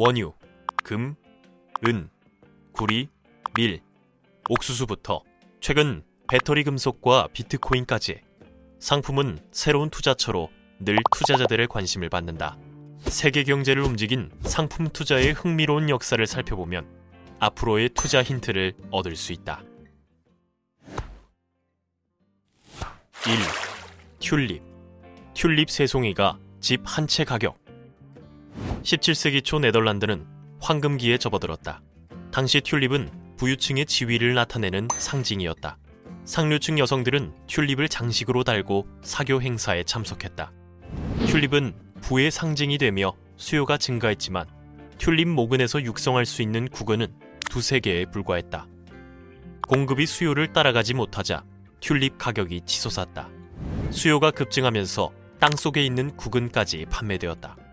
원유, 금, 은, 구리, 밀, 옥수수부터 최근 배터리 금속과 비트코인까지 상품은 새로운 투자처로 늘 투자자들의 관심을 받는다. 세계 경제를 움직인 상품 투자의 흥미로운 역사를 살펴보면 앞으로의 투자 힌트를 얻을 수 있다. 1. 튤립. 튤립 세송이가 집 한 채 가격. 17세기 초 네덜란드는 황금기에 접어들었다. 당시 튤립은 부유층의 지위를 나타내는 상징이었다. 상류층 여성들은 튤립을 장식으로 달고 사교 행사에 참석했다. 튤립은 부의 상징이 되며 수요가 증가했지만 튤립 모근에서 육성할 수 있는 국은은 두세 개에 불과했다. 공급이 수요를 따라가지 못하자 튤립 가격이 치솟았다. 수요가 급증하면서 땅 속에 있는 국은까지 판매되었다.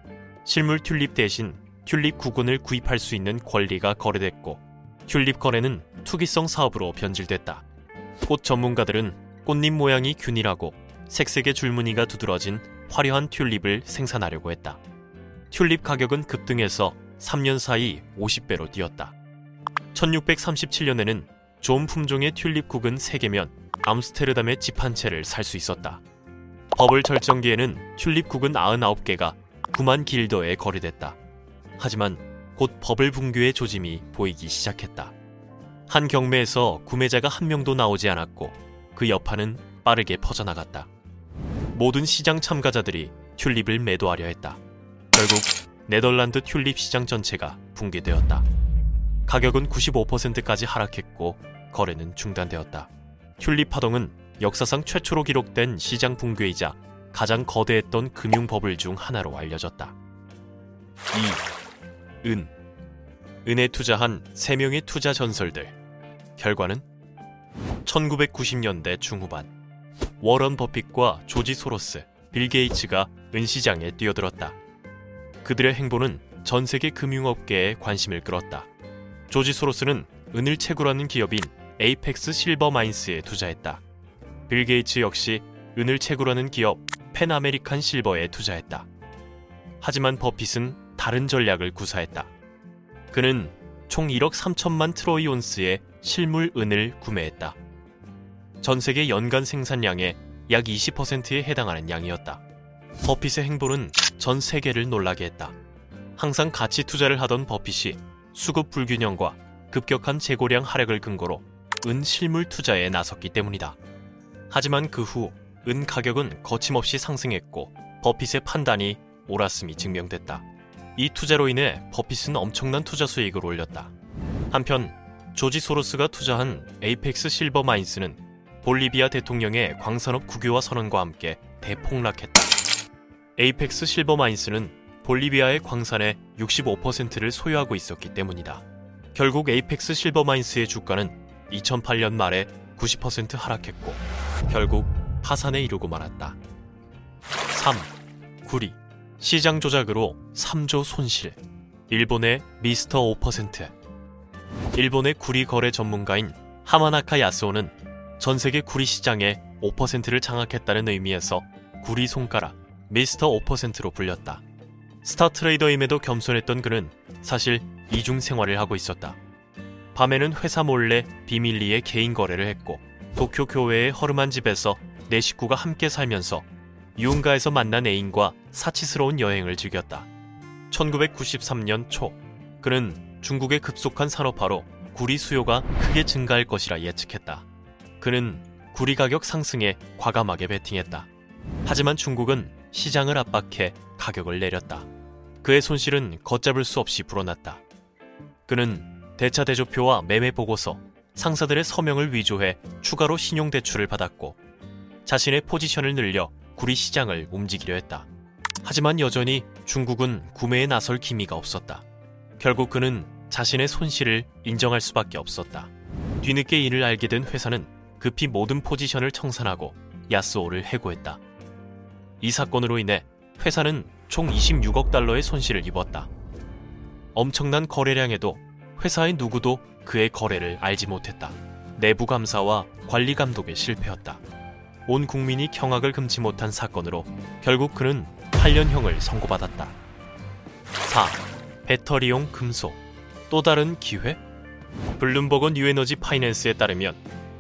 실물 튤립 대신 튤립 국은을 구입할 수 있는 권리가 거래됐고 튤립 거래는 투기성 사업으로 변질됐다. 꽃 전문가들은 꽃잎 모양이 균일하고 색색의 줄무늬가 두드러진 화려한 튤립을 생산하려고 했다. 튤립 가격은 급등해서 3년 사이 50배로 뛰었다. 1637년에는 좋은 품종의 튤립 국은 3개면 암스테르담의 집 한 채를 살 수 있었다. 버블 절정기에는 튤립 국은 99개가 9만 길더에 거래됐다. 하지만 곧 버블 붕괴의 조짐이 보이기 시작했다. 한 경매에서 구매자가 한 명도 나오지 않았고 그 여파는 빠르게 퍼져나갔다. 모든 시장 참가자들이 튤립을 매도하려 했다. 결국 네덜란드 튤립 시장 전체가 붕괴되었다. 가격은 95%까지 하락했고 거래는 중단되었다. 튤립 파동은 역사상 최초로 기록된 시장 붕괴이자 가장 거대했던 금융 버블 중 하나로 알려졌다. 2. 은 은에 투자한 3명의 투자 전설들 결과는 1990년대 중후반 워런 버핏과 조지 소로스, 빌 게이츠가 은시장에 뛰어들었다. 그들의 행보는 전 세계 금융업계에 관심을 끌었다. 조지 소로스는 은을 채굴하는 기업인 Apex Silver Mines에 투자했다. 빌 게이츠 역시 은을 채굴하는 기업 Pan American Silver에 투자했다. 하지만 버핏은 다른 전략을 구사했다. 그는 총 1억 3천만 트로이 온스의 실물 은을 구매했다. 전 세계 연간 생산량의 약 20%에 해당하는 양이었다. 버핏의 행보는 전 세계를 놀라게 했다. 항상 가치 투자를 하던 버핏이 수급 불균형과 급격한 재고량 하락을 근거로 은 실물 투자에 나섰기 때문이다. 하지만 그 후 은 가격은 거침없이 상승했고 버핏의 판단이 옳았음이 증명됐다. 이 투자로 인해 버핏은 엄청난 투자 수익을 올렸다. 한편 조지 소로스가 투자한 Apex Silver Mines는 볼리비아 대통령의 광산업 국유화 선언과 함께 대폭락했다. Apex Silver Mines는 볼리비아의 광산의 65%를 소유하고 있었기 때문이다. 결국 Apex Silver Mines의 주가는 2008년 말에 90% 하락했고 결국 파산에 이르고 말았다. 3. 구리 시장 조작으로 3조 손실 일본의 미스터 5% 일본의 구리 거래 전문가인 하마나카 야스오는 전 세계 구리 시장의 5%를 장악했다는 의미에서 구리 손가락 미스터 5%로 불렸다. 스타 트레이더임에도 겸손했던 그는 사실 이중 생활을 하고 있었다. 밤에는 회사 몰래 비밀리에 개인 거래를 했고 도쿄 교외의 허름한 집에서 내 식구가 함께 살면서 유흥가에서 만난 애인과 사치스러운 여행을 즐겼다. 1993년 초 그는 중국의 급속한 산업화로 구리 수요가 크게 증가할 것이라 예측했다. 그는 구리 가격 상승에 과감하게 베팅했다. 하지만 중국은 시장을 압박해 가격을 내렸다. 그의 손실은 걷잡을 수 없이 불어났다. 그는 대차 대조표와 매매 보고서, 상사들의 서명을 위조해 추가로 신용대출을 받았고 자신의 포지션을 늘려 구리 시장을 움직이려 했다. 하지만 여전히 중국은 구매에 나설 기미가 없었다. 결국 그는 자신의 손실을 인정할 수밖에 없었다. 뒤늦게 이를 알게 된 회사는 급히 모든 포지션을 청산하고 야스오를 해고했다. 이 사건으로 인해 회사는 총 26억 달러의 손실을 입었다. 엄청난 거래량에도 회사의 누구도 그의 거래를 알지 못했다. 내부 감사와 관리 감독에 실패했다. 온 국민이 경악을 금치 못한 사건으로 결국 그는 8년형을 선고받았다. 4. 배터리용 금속, 또 다른 기회? 블룸버그 뉴에너지 파이낸스에 따르면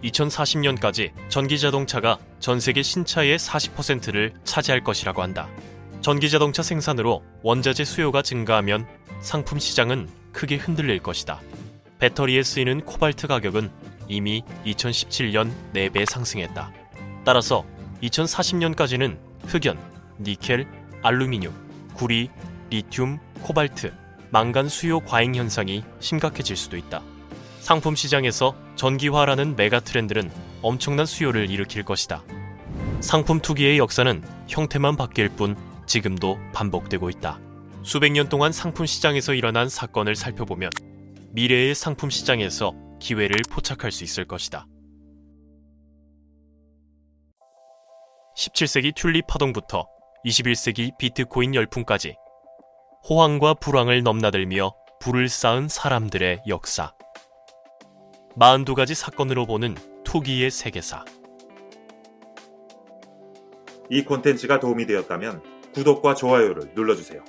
2040년까지 전기 자동차가 전 세계 신차의 40%를 차지할 것이라고 한다. 전기 자동차 생산으로 원자재 수요가 증가하면 상품 시장은 크게 흔들릴 것이다. 배터리에 쓰이는 코발트 가격은 이미 2017년 4배 상승했다. 따라서 2040년까지는 흑연, 니켈, 알루미늄, 구리, 리튬, 코발트, 망간 수요 과잉 현상이 심각해질 수도 있다. 상품 시장에서 전기화라는 메가 트렌드는 엄청난 수요를 일으킬 것이다. 상품 투기의 역사는 형태만 바뀔 뿐 지금도 반복되고 있다. 수백 년 동안 상품 시장에서 일어난 사건을 살펴보면 미래의 상품 시장에서 기회를 포착할 수 있을 것이다. 17세기 튤립 파동부터 21세기 비트코인 열풍까지 호황과 불황을 넘나들며 불을 쌓은 사람들의 역사. 42가지 사건으로 보는 투기의 세계사. 이 콘텐츠가 도움이 되었다면 구독과 좋아요를 눌러주세요.